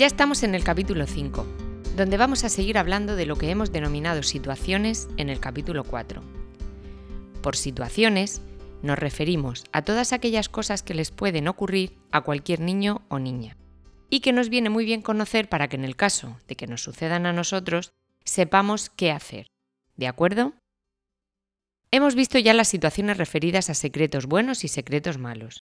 Ya estamos en el capítulo 5, donde vamos a seguir hablando de lo que hemos denominado situaciones en el capítulo 4. Por situaciones nos referimos a todas aquellas cosas que les pueden ocurrir a cualquier niño o niña y que nos viene muy bien conocer para que en el caso de que nos sucedan a nosotros sepamos qué hacer. ¿De acuerdo? Hemos visto ya las situaciones referidas a secretos buenos y secretos malos.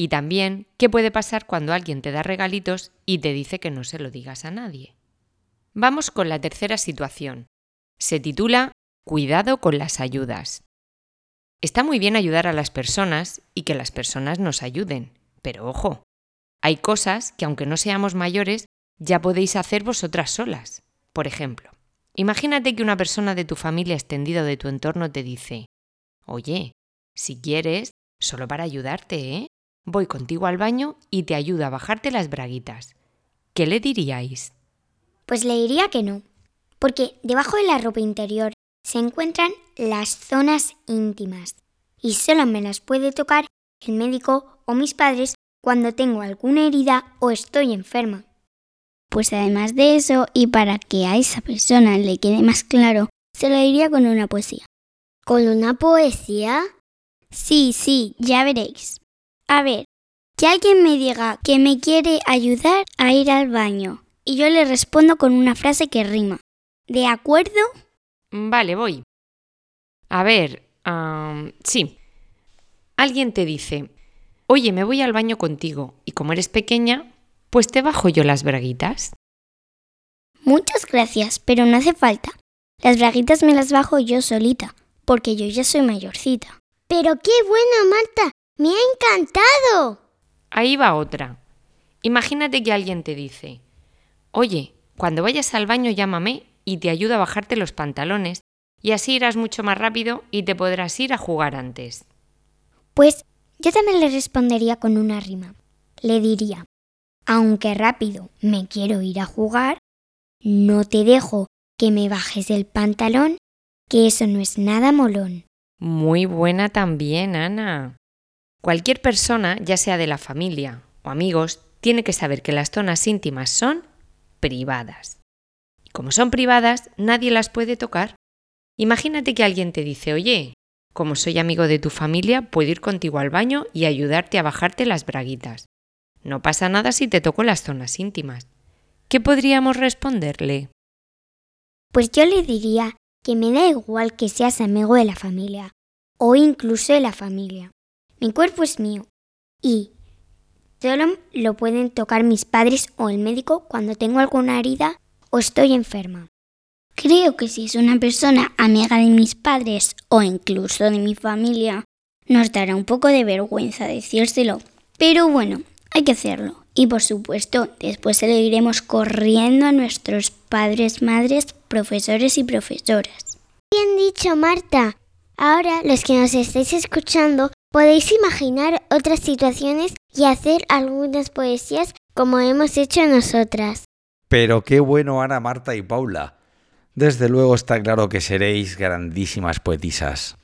Y también qué puede pasar cuando alguien te da regalitos y te dice que no se lo digas a nadie. Vamos con la tercera situación. Se titula Cuidado con las ayudas. Está muy bien ayudar a las personas y que las personas nos ayuden, pero ojo, hay cosas que aunque no seamos mayores, ya podéis hacer vosotras solas. Por ejemplo, imagínate que una persona de tu familia extendida de tu entorno te dice, oye, si quieres, solo para ayudarte, ¿eh? Voy contigo al baño y te ayudo a bajarte las braguitas. ¿Qué le diríais? Pues le diría que no, porque debajo de la ropa interior se encuentran las zonas íntimas y solo me las puede tocar el médico o mis padres cuando tengo alguna herida o estoy enferma. Pues además de eso, y para que a esa persona le quede más claro, se lo diría con una poesía. ¿Con una poesía? Sí, sí, ya veréis. A ver, que alguien me diga que me quiere ayudar a ir al baño y yo le respondo con una frase que rima. ¿De acuerdo? Vale, voy. A ver, sí. Alguien te dice, oye, me voy al baño contigo y como eres pequeña, pues te bajo yo las braguitas. Muchas gracias, pero no hace falta. Las braguitas me las bajo yo solita, porque yo ya soy mayorcita. Pero qué bueno, Marta. Me ha encantado. Ahí va otra. Imagínate que alguien te dice, oye, cuando vayas al baño llámame y te ayudo a bajarte los pantalones y así irás mucho más rápido y te podrás ir a jugar antes. Pues yo también le respondería con una rima. Le diría, aunque rápido me quiero ir a jugar, no te dejo que me bajes el pantalón, que eso no es nada molón. Muy buena también, Ana. Cualquier persona, ya sea de la familia o amigos, tiene que saber que las zonas íntimas son privadas. Y como son privadas, nadie las puede tocar. Imagínate que alguien te dice, oye, como soy amigo de tu familia, puedo ir contigo al baño y ayudarte a bajarte las braguitas. No pasa nada si te toco las zonas íntimas. ¿Qué podríamos responderle? Pues yo le diría que me da igual que seas amigo de la familia, o incluso de la familia. Mi cuerpo es mío y solo lo pueden tocar mis padres o el médico cuando tengo alguna herida o estoy enferma. Creo que si es una persona amiga de mis padres o incluso de mi familia, nos dará un poco de vergüenza decírselo. Pero bueno, hay que hacerlo. Y por supuesto, después se lo iremos corriendo a nuestros padres, madres, profesores y profesoras. Bien dicho, Marta. Ahora, los que nos estáis escuchando, podéis imaginar otras situaciones y hacer algunas poesías como hemos hecho nosotras. Pero qué bueno Ana, Marta y Paula. Desde luego está claro que seréis grandísimas poetisas.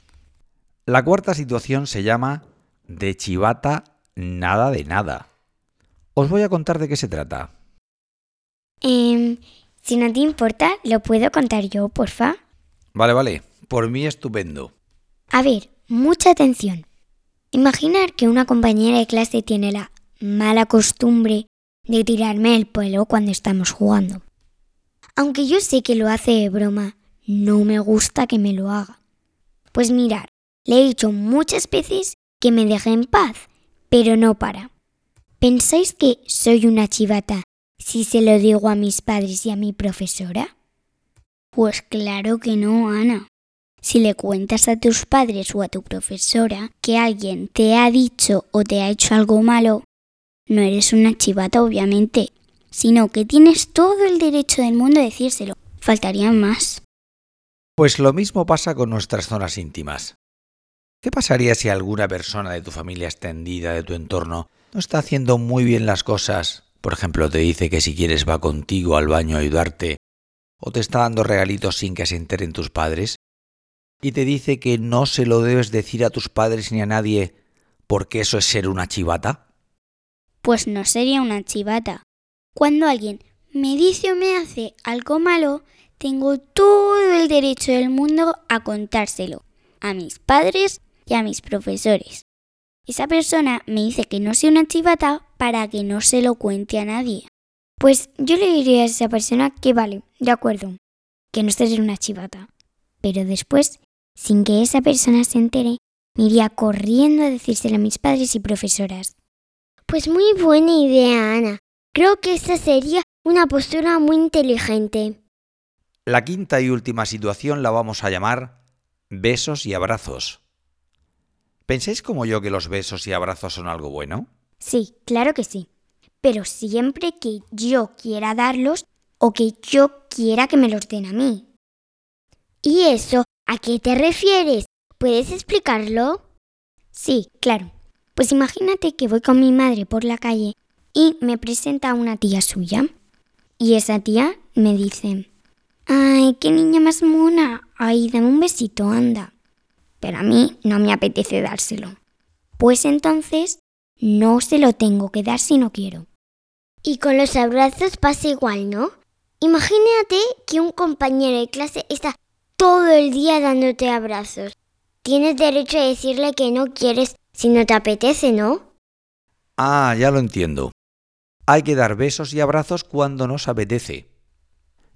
La cuarta situación se llama De chivata, nada de nada. Os voy a contar de qué se trata. Eh, si no te importa, lo puedo contar yo, porfa. Vale, vale. Por mí estupendo. A ver, mucha atención. Imaginar que una compañera de clase tiene la mala costumbre de tirarme el pelo cuando estamos jugando. Aunque yo sé que lo hace de broma, no me gusta que me lo haga. Pues mirar, le he dicho muchas veces que me deje en paz, pero no para. ¿Pensáis que soy una chivata si se lo digo a mis padres y a mi profesora? Pues claro que no, Ana. Si le cuentas a tus padres o a tu profesora que alguien te ha dicho o te ha hecho algo malo, no eres una chivata obviamente, sino que tienes todo el derecho del mundo a decírselo. Faltaría más. Pues lo mismo pasa con nuestras zonas íntimas. ¿Qué pasaría si alguna persona de tu familia extendida, de tu entorno, no está haciendo muy bien las cosas? Por ejemplo, te dice que si quieres va contigo al baño a ayudarte, o te está dando regalitos sin que se enteren tus padres, y te dice que no se lo debes decir a tus padres ni a nadie porque eso es ser una chivata? Pues no sería una chivata, cuando alguien me dice o me hace algo malo, tengo todo el derecho del mundo a contárselo a mis padres y a mis profesores. Esa persona me dice que no soy una chivata para que no se lo cuente a nadie. Pues yo le diría a esa persona que vale, de acuerdo, que no ser una chivata. Pero después, sin que esa persona se entere, me iría corriendo a decírselo a mis padres y profesoras. Pues muy buena idea, Ana. Creo que esta sería una postura muy inteligente. La quinta y última situación la vamos a llamar besos y abrazos. ¿Pensáis como yo que los besos y abrazos son algo bueno? Sí, claro que sí. Pero siempre que yo quiera darlos o que yo quiera que me los den a mí. ¿Y eso a qué te refieres? ¿Puedes explicarlo? Sí, claro. Pues imagínate que voy con mi madre por la calle y me presenta una tía suya. Y esa tía me dice, ¡ay, qué niña más mona! ¡Ay, dame un besito, anda! Pero a mí no me apetece dárselo. Pues entonces no se lo tengo que dar si no quiero. Y con los abrazos pasa igual, ¿no? Imagínate que un compañero de clase está todo el día dándote abrazos. Tienes derecho a decirle que no quieres si no te apetece, ¿no? Ah, ya lo entiendo. Hay que dar besos y abrazos cuando nos apetece.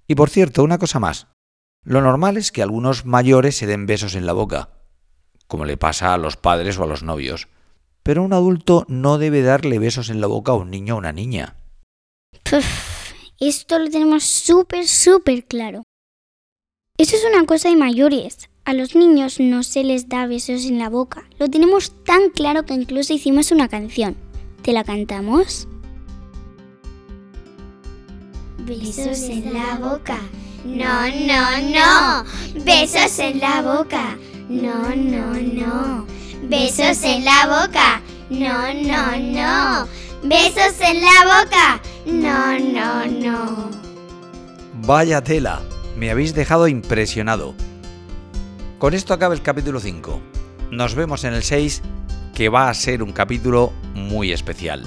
Y por cierto, una cosa más. Lo normal es que algunos mayores se den besos en la boca, como le pasa a los padres o a los novios. Pero un adulto no debe darle besos en la boca a un niño o una niña. esto lo tenemos súper, súper claro. Eso es una cosa de mayores. A los niños no se les da besos en la boca. Lo tenemos tan claro que incluso hicimos una canción. ¿Te la cantamos? Besos en la boca. No, no, no. Besos en la boca. No, no, no. Besos en la boca. No, no, no. Besos en la boca. No, no, no. Vaya tela, me habéis dejado impresionado. Con esto acaba el capítulo 5. Nos vemos en el 6, que va a ser un capítulo muy especial.